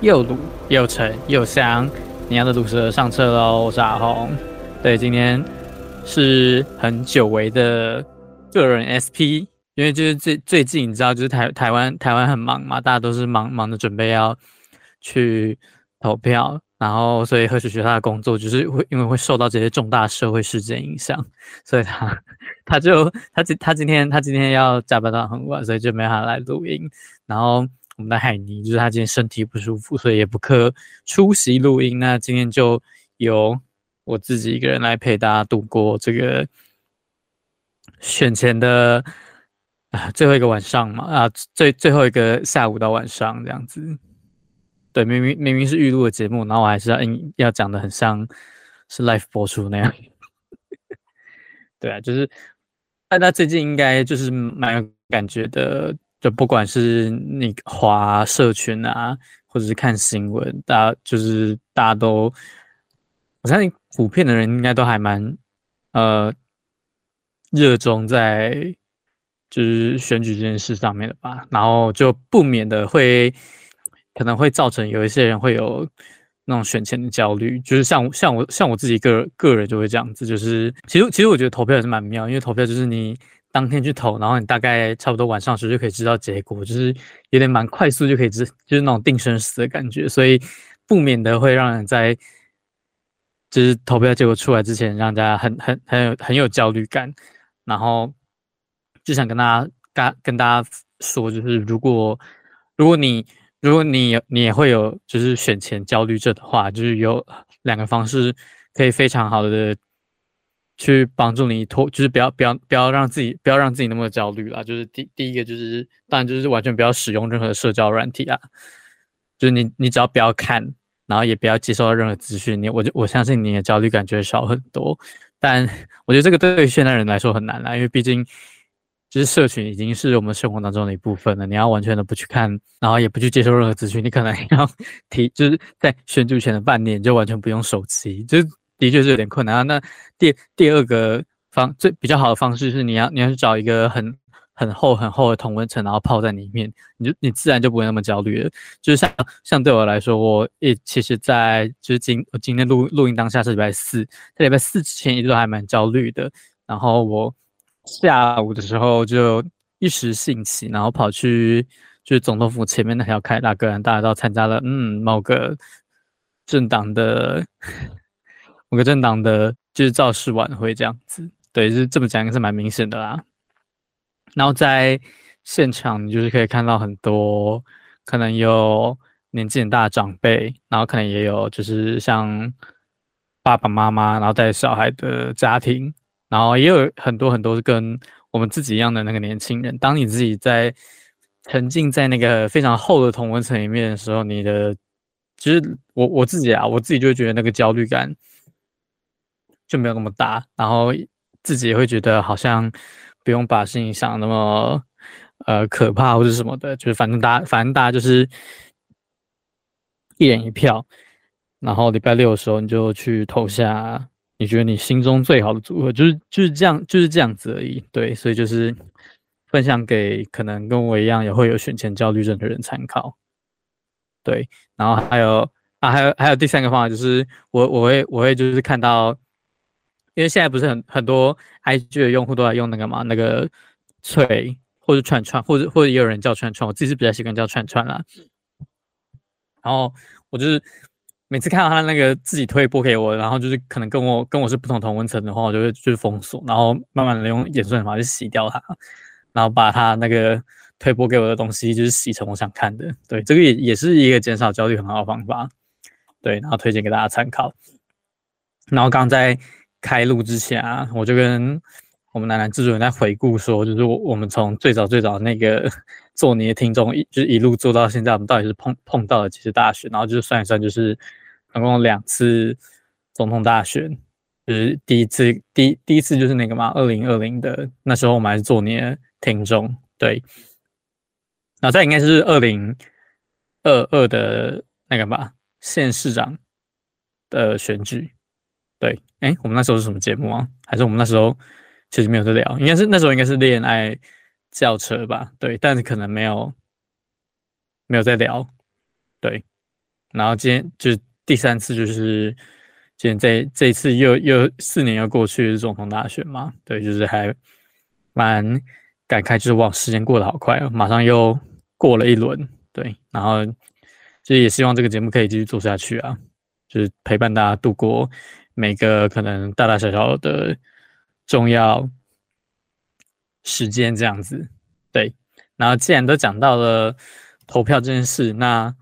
又卤又沉又香，你要的卤蛇上车喽！我是阿红，对，今天是很久违的个人 SP，因为就是最最近你知道，就是台台湾台湾很忙嘛，大家都是忙忙着准备要去投票。然后，所以何许学他的工作就是会因为会受到这些重大社会事件影响，所以他他 就他今他今天他今天要加班到很晚，所以就没法来录音。然后我们的海尼就是他今天身体不舒服，所以也不可出席录音。那今天就由我自己一个人来陪大家度过这个选前的啊最后一个晚上嘛啊最最后一个下午到晚上这样子。对，明明明明是预录的节目，然后我还是要硬要讲的很像是 live 播出那样。对啊，就是大家最近应该就是蛮有感觉的，就不管是你滑社群啊，或者是看新闻，大家就是大家都，我相信普遍的人应该都还蛮呃热衷在就是选举这件事上面的吧，然后就不免的会。可能会造成有一些人会有那种选前的焦虑，就是像像我像我自己个个人就会这样子，就是其实其实我觉得投票也是蛮妙，因为投票就是你当天去投，然后你大概差不多晚上时候就可以知道结果，就是有点蛮快速就可以知，就是那种定生死的感觉，所以不免的会让人在就是投票结果出来之前，让大家很很很有很有焦虑感，然后就想跟大家跟跟大家说，就是如果如果你如果你你也会有就是选前焦虑症的话，就是有两个方式可以非常好的去帮助你脱，就是不要不要不要让自己不要让自己那么焦虑啦。就是第第一个就是当然就是完全不要使用任何社交软体啊，就是你你只要不要看，然后也不要接收到任何资讯，你我就我相信你的焦虑感觉少很多。但 我觉得这个对于现代人来说很难啦，因为毕竟。就是社群已经是我们生活当中的一部分了，你要完全的不去看，然后也不去接受任何资讯，你可能 要提，就是在选举前的半年就完全不用手机，就的确是有点困难啊。那第第二个方最比较好的方式是，你要你要去找一个很很厚很厚的同温层，然后泡在里面，你就你自然就不会那么焦虑了。就是像像对我来说，我也其实在就是今我今天录录音当下是礼拜四，在礼拜四之前一直都还蛮焦虑的，然后我。下午的时候就一时兴起，然后跑去就是总统府前面那条凯达格兰大道参加了嗯某个政党的 某个政党的就是造势晚会这样子，对，就是这么讲应该是蛮明显的啦。然后在现场你就是可以看到很多可能有年纪很大的长辈，然后可能也有就是像爸爸妈妈然后带小孩的家庭。然后也有很多很多跟我们自己一样的那个年轻人。当你自己在沉浸在那个非常厚的同温层里面的时候，你的其实我我自己啊，我自己就会觉得那个焦虑感就没有那么大，然后自己也会觉得好像不用把事情想那么呃可怕或者什么的，就是反正大家反正大家就是一人一票，然后礼拜六的时候你就去投下。你觉得你心中最好的组合就是就是这样就是这样子而已，对，所以就是分享给可能跟我一样也会有选前焦虑症的人参考，对，然后还有啊还有还有第三个方法就是我我会我会就是看到，因为现在不是很很多 IG 的用户都在用那个嘛那个脆或者串串或者或者也有人叫串串，我自己是比较习惯叫串串啦，然后我就是。每次看到他那个自己推播给我，然后就是可能跟我跟我是不同同温层的话，我就会就是封锁，然后慢慢的用演算法去洗掉它，然后把他那个推播给我的东西就是洗成我想看的。对，这个也也是一个减少焦虑很好的方法。对，然后推荐给大家参考。然后刚在开录之前啊，我就跟我们南南制作人在回顾说，就是我我们从最早最早那个做你的听众，一就是一路做到现在，我们到底是碰碰到了几次大选，然后就是算一算就是。总共两次总统大选，就是第一次，第第一次就是那个嘛，二零二零的那时候我们还是做你的听众，对。然后再应该是二零二二的那个吧，县市长的选举，对。哎，我们那时候是什么节目啊？还是我们那时候其实没有在聊？应该是那时候应该是恋爱轿车吧，对。但是可能没有没有在聊，对。然后今天就第三次，就是现在这次又又四年又过去，是总统大选嘛？对，就是还蛮感慨，就是哇，时间过得好快哦，马上又过了一轮。对，然后就也希望这个节目可以继续做下去啊，就是陪伴大家度过每个可能大大小小的重要时间这样子。对，然后既然都讲到了投票这件事，那。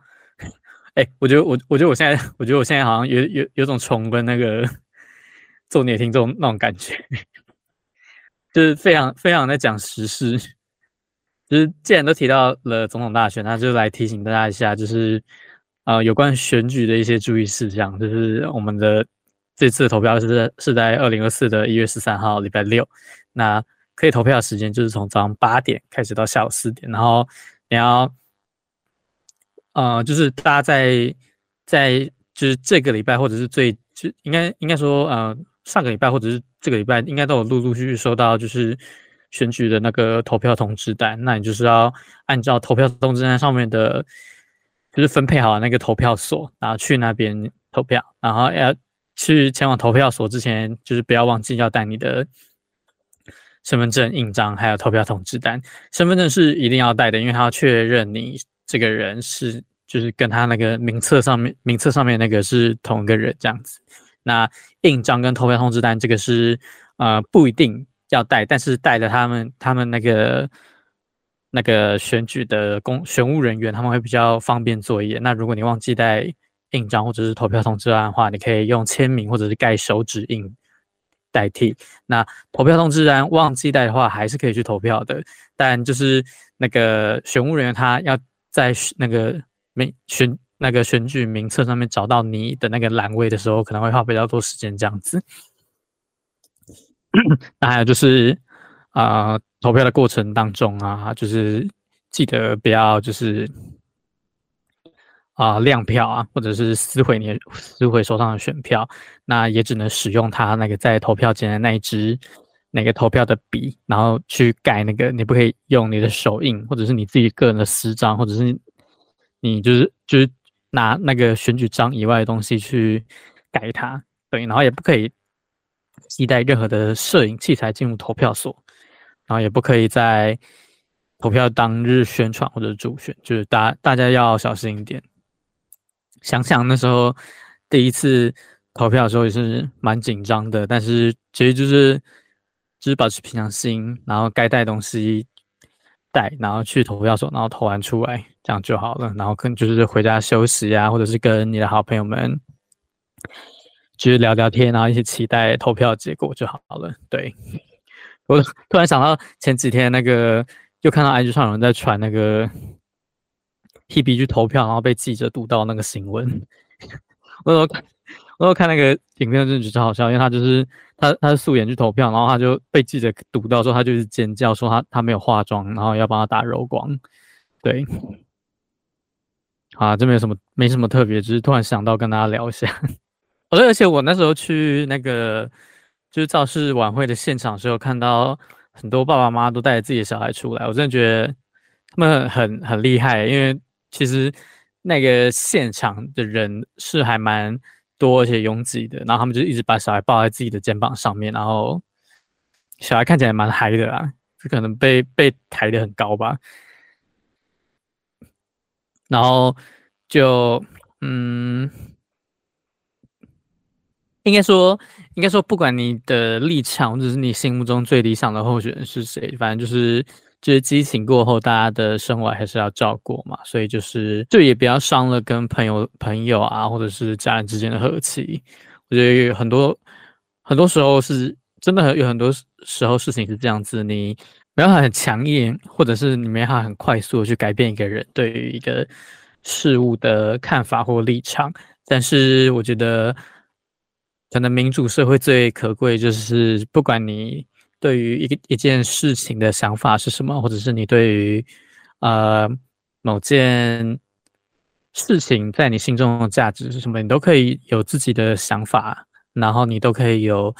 哎、我觉得我，我觉得我现在，我觉得我现在好像有有有种重温那个做你的听众那种感觉，就是非常非常在讲时事，就是既然都提到了总统大选，那就来提醒大家一下，就是呃有关选举的一些注意事项，就是我们的这次投票是在是在二零二四的一月十三号礼拜六，那可以投票的时间就是从早上八点开始到下午四点，然后你要。呃，就是大家在在就是这个礼拜，或者是最就应该应该说，呃，上个礼拜或者是这个礼拜，应该都有陆陆续续收到就是选举的那个投票通知单。那你就是要按照投票通知单上面的，就是分配好那个投票所，然后去那边投票。然后要去前往投票所之前，就是不要忘记要带你的身份证印章，还有投票通知单。身份证是一定要带的，因为他要确认你这个人是。就是跟他那个名册上面名册上面那个是同一个人这样子。那印章跟投票通知单这个是呃不一定要带，但是带了他们他们那个那个选举的公选务人员他们会比较方便作业。那如果你忘记带印章或者是投票通知单的话，你可以用签名或者是盖手指印代替。那投票通知单忘记带的话，还是可以去投票的，但就是那个选务人员他要在那个。没选那个选举名册上面找到你的那个栏位的时候，可能会花比较多时间这样子。那还有就是啊、投票的过程当中啊，就是记得不要就是啊、亮票啊，或者是撕毁你撕毁手上的选票，那也只能使用他那个在投票前的那一支那个投票的笔，然后去盖那个，你不可以用你的手印，或者是你自己个人的私章，或者是。你就是就是拿那个选举章以外的东西去改它，对，然后也不可以携带任何的摄影器材进入投票所，然后也不可以在投票当日宣传或者助选，就是大大家要小心一点。想想那时候第一次投票的时候也是蛮紧张的，但是其实就是就是保持平常心，然后该带东西带，然后去投票所，然后投完出来。这样就好了，然后可能就是回家休息啊，或者是跟你的好朋友们，就是聊聊天，然后一起期待投票结果就好了。对，我突然想到前几天那个，又看到 IG 上有人在传那个 T B 去投票，然后被记者堵到那个新闻。我有看，我有看那个影片，真的觉得超好笑，因为他就是他他是素颜去投票，然后他就被记者堵到，说他就是尖叫，说他他没有化妆，然后要帮他打柔光。对。啊，这没有什么，没什么特别，只是突然想到跟大家聊一下。哦，而且我那时候去那个就是造势晚会的现场的时候，看到很多爸爸妈妈都带着自己的小孩出来，我真的觉得他们很很厉害，因为其实那个现场的人是还蛮多而且拥挤的，然后他们就一直把小孩抱在自己的肩膀上面，然后小孩看起来蛮嗨的啊，就可能被被抬得很高吧。然后就嗯，应该说，应该说，不管你的立场或者是你心目中最理想的候选人是谁，反正就是就是激情过后，大家的生活还是要照顾嘛。所以就是，就也不要伤了跟朋友朋友啊，或者是家人之间的和气。我觉得有很多很多时候是真的，有很多时候事情是这样子，你。没有很强硬，或者是你没办法很快速的去改变一个人对于一个事物的看法或立场。但是我觉得，可能民主社会最可贵就是，不管你对于一个一件事情的想法是什么，或者是你对于呃某件事情在你心中的价值是什么，你都可以有自己的想法，然后你都可以有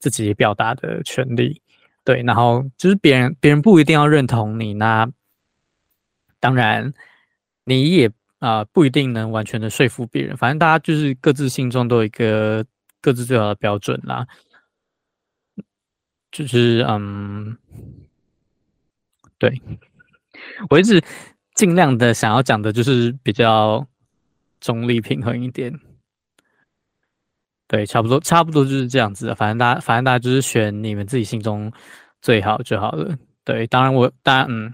自己表达的权利。对，然后就是别人，别人不一定要认同你，那当然你也啊、不一定能完全的说服别人。反正大家就是各自心中都有一个各自最好的标准啦。就是嗯，对，我一直尽量的想要讲的就是比较中立平衡一点。对，差不多差不多就是这样子的。反正大家反正大家就是选你们自己心中最好就好了。对，当然我当然嗯。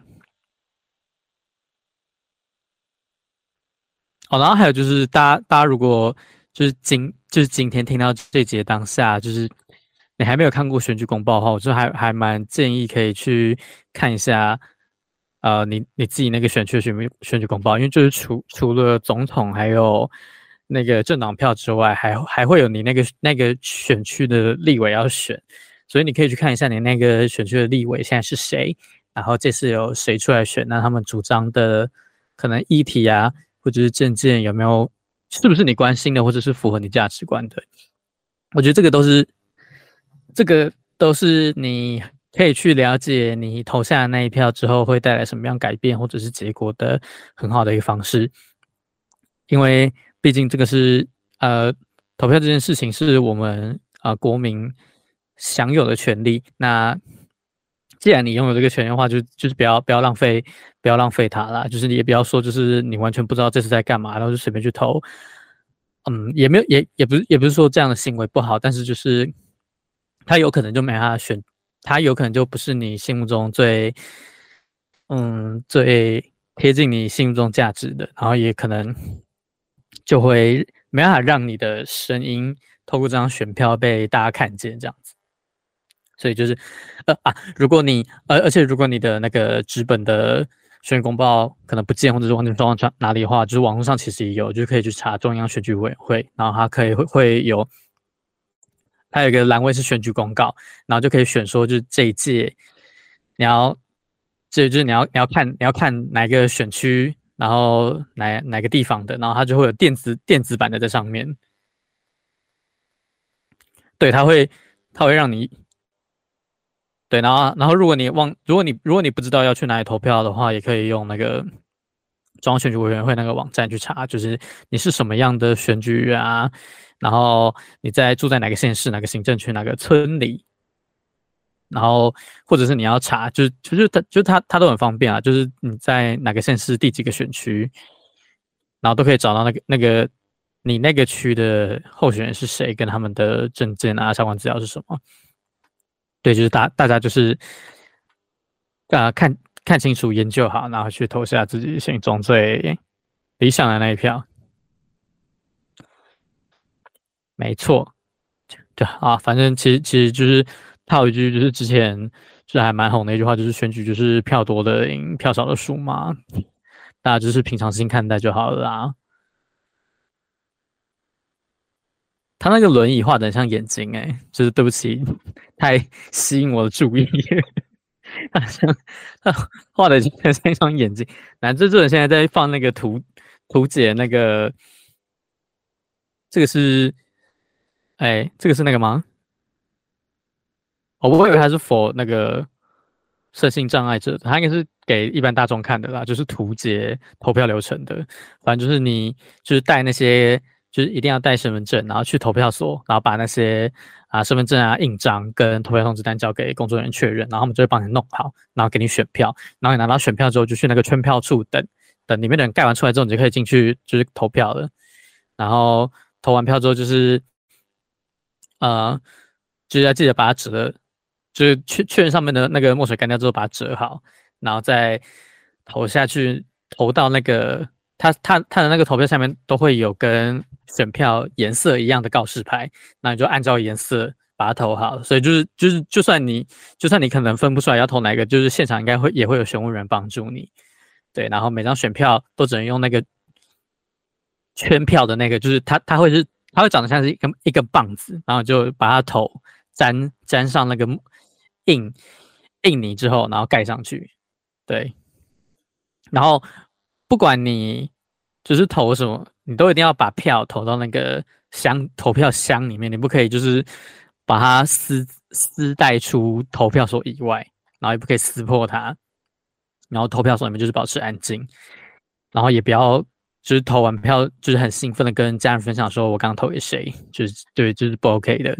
哦，然后还有就是，大家大家如果就是今就是今天听到这节当下，就是你还没有看过选举公报的话，我就还还蛮建议可以去看一下，呃，你你自己那个选区的选选举公报，因为就是除除了总统还有那个政党票之外，还还会有你那个那个选区的立委要选，所以你可以去看一下你那个选区的立委现在是谁，然后这次有谁出来选，那他们主张的可能议题啊。或者是政见有没有，是不是你关心的，或者是符合你价值观的？我觉得这个都是，这个都是你可以去了解你投下的那一票之后会带来什么样改变，或者是结果的很好的一个方式。因为毕竟这个是呃，投票这件事情是我们啊、呃、国民享有的权利。那既然你拥有这个权利的话，就就是不要不要浪费，不要浪费它啦。就是你也不要说，就是你完全不知道这是在干嘛，然后就随便去投。嗯，也没有，也也不是，也不是说这样的行为不好，但是就是他有可能就没法选，他有可能就不是你心目中最，嗯，最贴近你心目中价值的，然后也可能就会没办法让你的声音透过这张选票被大家看见，这样子。所以就是，呃啊，如果你，呃、而且如果你的那个纸本的选举公报可能不见，或者是忘记装到哪里的话，就是网络上其实也有，就可以去查中央选举委员会，然后它可以会会有，它有一个栏位是选举公告，然后就可以选说就是这一届，你要，这就是你要你要看你要看哪个选区，然后哪哪个地方的，然后它就会有电子电子版的在上面，对，它会它会让你。对，然后，然后，如果你忘，如果你如果你不知道要去哪里投票的话，也可以用那个中央选举委员会那个网站去查，就是你是什么样的选举啊，然后你在住在哪个县市、哪个行政区、哪个村里，然后或者是你要查，就是就是他就他他都很方便啊，就是你在哪个县市第几个选区，然后都可以找到那个那个你那个区的候选人是谁，跟他们的证件啊相关资料是什么。对，就是大大家就是，啊，看看清楚，研究好，然后去投下自己心中最理想的那一票。没错，对啊，反正其实其实就是还有一句，就是之前是还蛮红的一句话，就是选举就是票多的赢，票少的输嘛。大家就是平常心看待就好了啦。他那个轮椅画的很像眼睛，哎，就是对不起，太吸引我的注意。他像他画的很像一双眼睛。那这这人现在在放那个图图解那个，这个是，哎，这个是那个吗？哦，我以为他是 for 那个身心障碍者，他应该是给一般大众看的啦，就是图解投票流程的。反正就是你就是带那些。就是一定要带身份证，然后去投票所，然后把那些啊身份证啊印章跟投票通知单交给工作人员确认，然后他们就会帮你弄好，然后给你选票，然后你拿到选票之后就去那个圈票处等，等里面的人盖完出来之后，你就可以进去就是投票了。然后投完票之后就是，呃，就是要记得把它折，就是确确认上面的那个墨水干掉之后把它折好，然后再投下去，投到那个。他他他的那个投票下面都会有跟选票颜色一样的告示牌，那你就按照颜色把它投好。所以就是就是，就算你就算你可能分不出来要投哪个，就是现场应该会也会有选务员帮助你。对，然后每张选票都只能用那个圈票的那个，就是它它会是它会长得像是一根一根棒子，然后就把它头粘粘上那个印印泥之后，然后盖上去。对，然后。不管你就是投什么，你都一定要把票投到那个箱投票箱里面，你不可以就是把它撕撕带出投票所以外，然后也不可以撕破它，然后投票所里面就是保持安静，然后也不要就是投完票就是很兴奋的跟家人分享说，我刚投给谁，就是对，就是不 OK 的。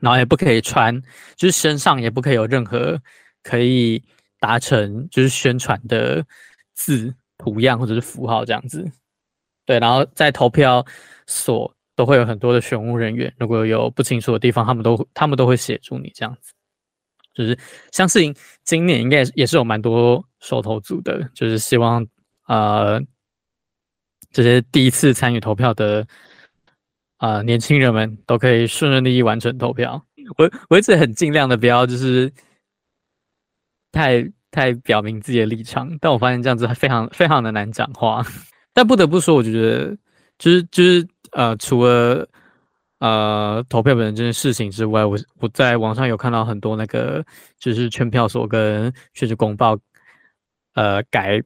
然后也不可以穿，就是身上也不可以有任何可以达成就是宣传的字、图样或者是符号这样子。对，然后在投票所都会有很多的选务人员，如果有不清楚的地方，他们都他们都会协助你这样子。就是相信今年应该也是有蛮多手投组的，就是希望呃这些第一次参与投票的呃年轻人们都可以顺顺利利完成投票。我我一直很尽量的不要就是太太表明自己的立场，但我发现这样子非常非常的难讲话。但不得不说，我觉得就是就是呃，除了呃投票本身这件事情之外，我我在网上有看到很多那个就是劝票所跟选举公报呃改，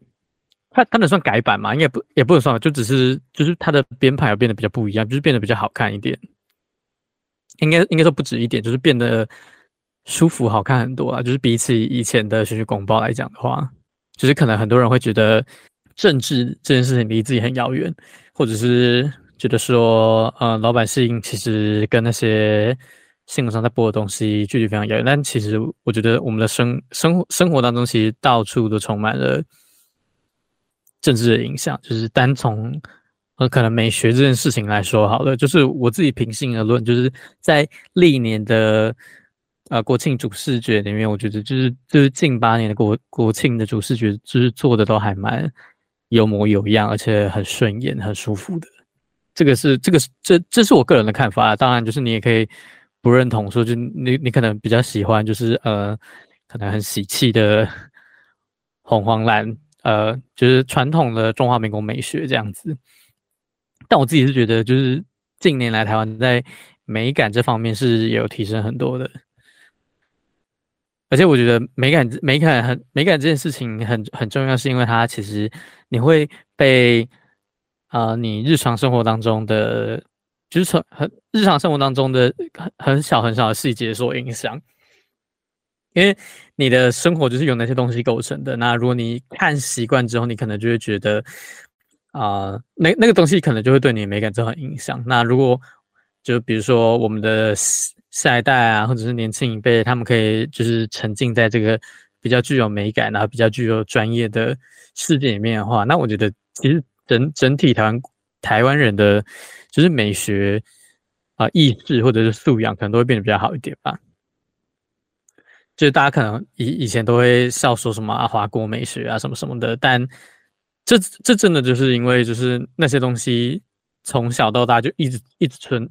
它它能算改版吗？应该不也不能算，就只是就是它的编排有变得比较不一样，就是变得比较好看一点。应该应该说不止一点，就是变得舒服好看很多啊。就是比起以前的选举公报来讲的话，就是可能很多人会觉得。政治这件事情离自己很遥远，或者是觉得说，呃，老百姓其实跟那些新闻上在播的东西距离非常遥远。但其实我觉得我们的生生活生活当中，其实到处都充满了政治的影响。就是单从呃可能美学这件事情来说，好了，就是我自己平心而论，就是在历年的呃国庆主视觉里面，我觉得就是就是近八年的国国庆的主视觉，就是做的都还蛮。有模有样，而且很顺眼、很舒服的，这个是这个是这这是我个人的看法。当然，就是你也可以不认同，说就你你可能比较喜欢，就是呃，可能很喜气的 红黄蓝，呃，就是传统的中华民国美学这样子。但我自己是觉得，就是近年来台湾在美感这方面是有提升很多的。而且我觉得美感、美感很美感这件事情很很重要，是因为它其实你会被啊、你日常生活当中的，就是从很日常生活当中的很很小很小的细节所影响。因为你的生活就是由那些东西构成的。那如果你看习惯之后，你可能就会觉得啊、那那个东西可能就会对你美感造成影响。那如果就比如说我们的。下一代啊，或者是年轻一辈，他们可以就是沉浸在这个比较具有美感，然后比较具有专业的世界里面的话，那我觉得其实整整体台湾台湾人的就是美学啊、意识或者是素养，可能都会变得比较好一点吧。就是大家可能以以前都会笑说什么啊华国美学啊什么什么的，但这这真的就是因为就是那些东西从小到大就一直一直存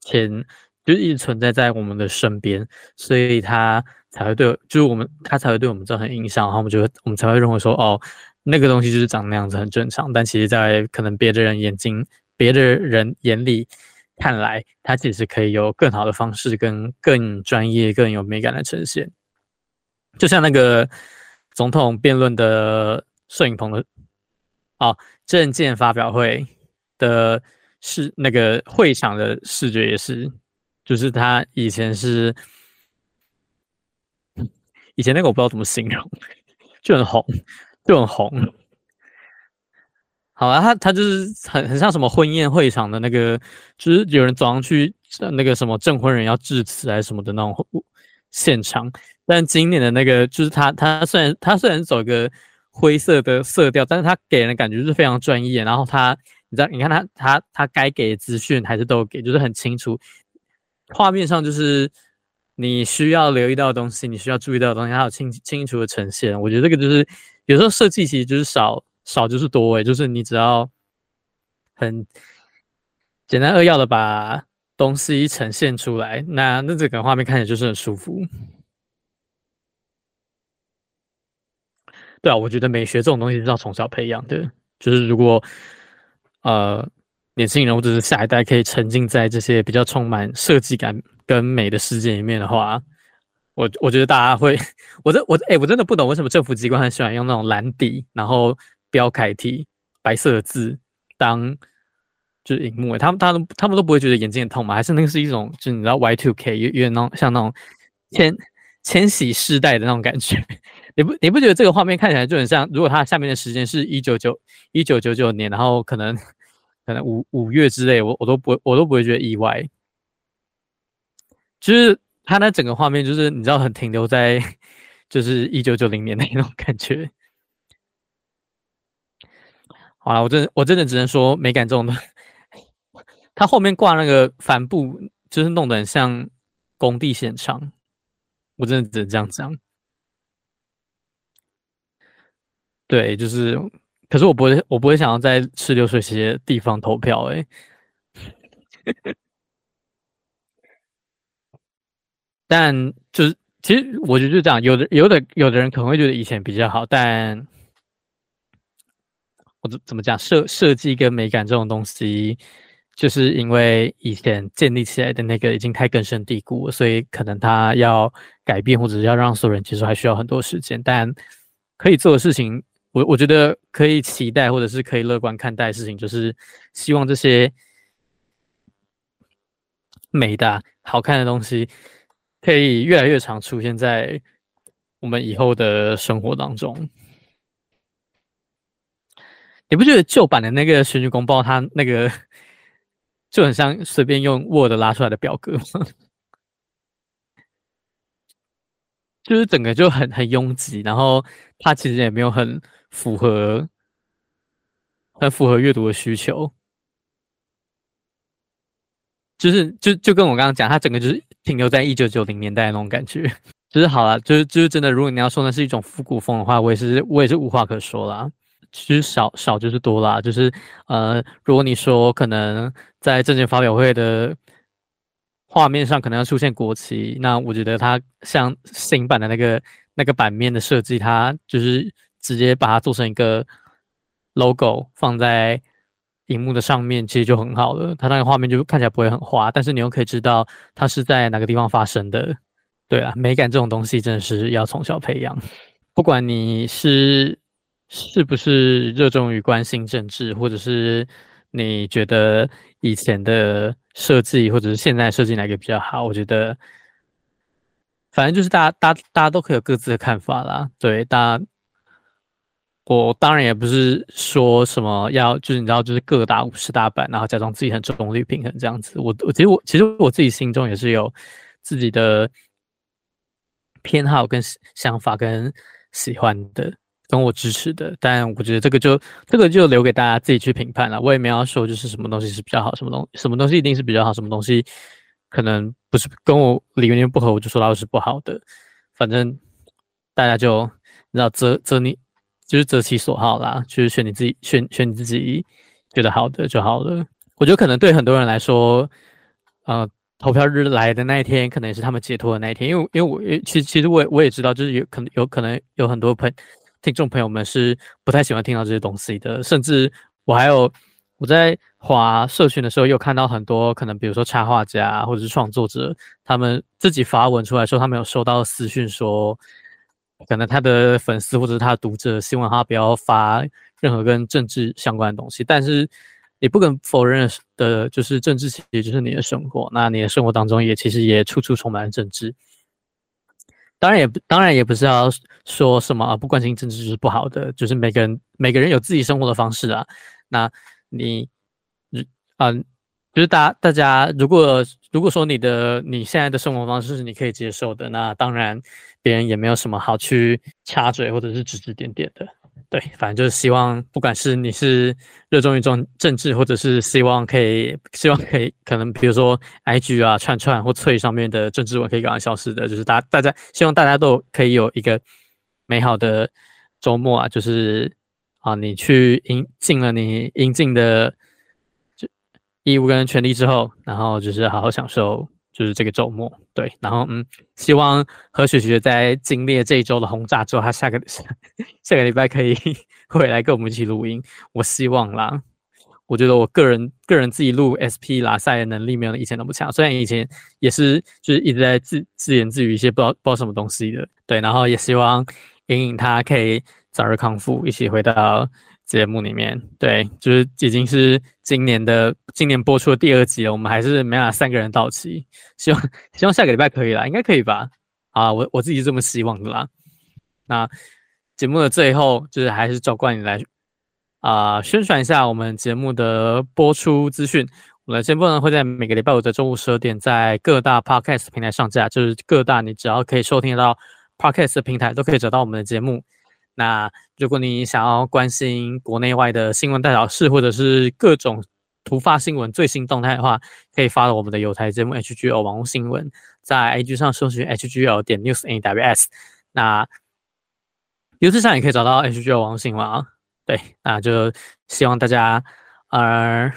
钱。就一直存在在我们的身边，所以他才会对，就是我们，他才会对我们造成影响，然后我们就会，我们才会认为说，哦，那个东西就是长那样子，很正常。但其实，在可能别的人眼睛、别的人眼里看来，它其实可以有更好的方式，跟更专业、更有美感的呈现。就像那个总统辩论的摄影棚的，哦，证件发表会的视那个会场的视觉也是。就是他以前是，以前那个我不知道怎么形容，就很红，就很红。好啊，他他就是很很像什么婚宴会场的那个，就是有人走上去，那个什么证婚人要致辞还是什么的那种现场。但今年的那个，就是他他虽然他虽然走个灰色的色调，但是他给人的感觉是非常专业。然后他，你知道，你看他他他该给的资讯还是都给，就是很清楚。画面上就是你需要留意到的东西，你需要注意到的东西，它有清清楚的呈现。我觉得这个就是有时候设计其实就是少少就是多诶，就是你只要很简单扼要的把东西呈现出来，那那这个画面看起来就是很舒服。对啊，我觉得美学这种东西是要从小培养的，就是如果呃。年轻人或者是下一代可以沉浸在这些比较充满设计感跟美的世界里面的话，我我觉得大家会，我这我哎、我真的不懂为什么政府机关很喜欢用那种蓝底，然后标楷体白色的字当就是荧幕，他们他们他们都不会觉得眼睛很痛吗？还是那个是一种就是你知道 Y two K 有有点那种像那种千千禧世代的那种感觉，你不你不觉得这个画面看起来就很像？如果它下面的时间是一九九一九九九年，然后可能可能五五月之类，我我都不我都不会觉得意外。就是它那整个画面，就是你知道，很停留在 就是一九九零年的那种感觉。好了，我真的我真的只能说美感重的。它后面挂那个帆布，就是弄得很像工地现场。我真的只能这样讲。对，就是，可是我不会，我不会想要在吃流水席的地方投票，欸，哎。但就是，其实我觉得就这样，有的，有的，有的人可能会觉得以前比较好，但我怎怎么讲，设设计跟美感这种东西，就是因为以前建立起来的那个已经太根深蒂固了，所以可能它要改变或者是要让所有人接受，还需要很多时间。但可以做的事情。我我觉得可以期待，或者是可以乐观看待的事情，就是希望这些美的、好看的东西，可以越来越常出现在我们以后的生活当中。你不觉得旧版的那个选举公报，它那个 就很像随便用 Word 拉出来的表格吗？就是整个就很很拥挤，然后它其实也没有很。符合，很符合阅读的需求，就是就就跟我刚刚讲，它整个就是停留在一九九零年代那种感觉，就是好了，就是就是真的，如果你要说那是一种复古风的话，我也是我也是无话可说啦。其实少少就是多啦，就是呃，如果你说可能在政见发表会的画面上可能要出现国旗，那我觉得它像新版的那个那个版面的设计，它就是。直接把它做成一个 logo 放在荧幕的上面，其实就很好了。它那个画面就看起来不会很花，但是你又可以知道它是在哪个地方发生的。对啊，美感这种东西真的是要从小培养。不管你是是不是热衷于关心政治，或者是你觉得以前的设计或者是现在设计哪个比较好，我觉得反正就是大家大大家都可以有各自的看法啦。对，大。我当然也不是说什么要，就是你知道，就是各打五十大板，然后假装自己很中立平衡这样子。我我其实我其实我自己心中也是有自己的偏好跟想法跟喜欢的，跟我支持的。但我觉得这个就这个就留给大家自己去评判了。我也没有说就是什么东西是比较好，什么东什么东西一定是比较好，什么东西可能不是跟我理念不合，我就说它是不好的。反正大家就你知道择择你。就是择其所好啦，就是选你自己选选你自己觉得好的就好了。我觉得可能对很多人来说，呃，投票日来的那一天，可能也是他们解脱的那一天。因为因为我也其实其实我也我也知道，就是有可能有可能有很多朋听众朋友们是不太喜欢听到这些东西的。甚至我还有我在华社群的时候，又看到很多可能比如说插画家或者是创作者，他们自己发文出来说，他们有收到私讯说。可能他的粉丝或者是他的读者希望他不要发任何跟政治相关的东西，但是你不可否认的，就是政治其实就是你的生活。那你的生活当中也其实也处处充满了政治。当然也不当然也不是要说什么啊，不关心政治就是不好的，就是每个人每个人有自己生活的方式啊。那你，嗯。就是大大家，如果如果说你的你现在的生活方式是你可以接受的，那当然别人也没有什么好去插嘴或者是指指点点的。对，反正就是希望，不管是你是热衷于这种政治，或者是希望可以希望可以可能比如说 IG 啊串串或脆上面的政治文可以赶快消失的，就是大大家希望大家都可以有一个美好的周末啊，就是啊你去应尽了你应尽的。义务跟权利之后，然后就是好好享受，就是这个周末，对，然后嗯，希望何雪雪在经历这一周的轰炸之后，她下个下下个礼拜可以 回来跟我们一起录音，我希望啦。我觉得我个人个人自己录 SP 拉赛的能力没有以前那么强，虽然以前也是就是一直在自自言自语一些不知道不知道什么东西的，对，然后也希望莹莹她可以早日康复，一起回到。节目里面，对，就是已经是今年的今年播出的第二集了，我们还是没法三个人到齐，希望希望下个礼拜可以啦，应该可以吧？啊，我我自己是这么希望的啦。那节目的最后，就是还是照惯例来啊、宣传一下我们节目的播出资讯。我们的节目呢会在每个礼拜五的中午十二点，在各大 Podcast 平台上架，就是各大你只要可以收听得到 Podcast 的平台都可以找到我们的节目。那如果你想要关心国内外的新闻大小事，或者是各种突发新闻最新动态的话，可以发到我们的有台节目 HGL 网络新闻，在 IG 上搜寻 HGL 点 News NWS。那 YouTube 上也可以找到 HGL 网络新闻啊。对，那就希望大家呃，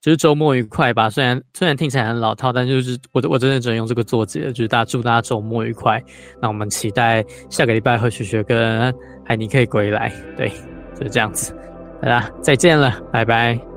就是周末愉快吧。虽然虽然听起来很老套，但就是我我真的只能用这个作结，就是大家祝大家周末愉快。那我们期待下个礼拜和学学跟海尼可以归来。对，就是这样子。大家再见了，拜拜。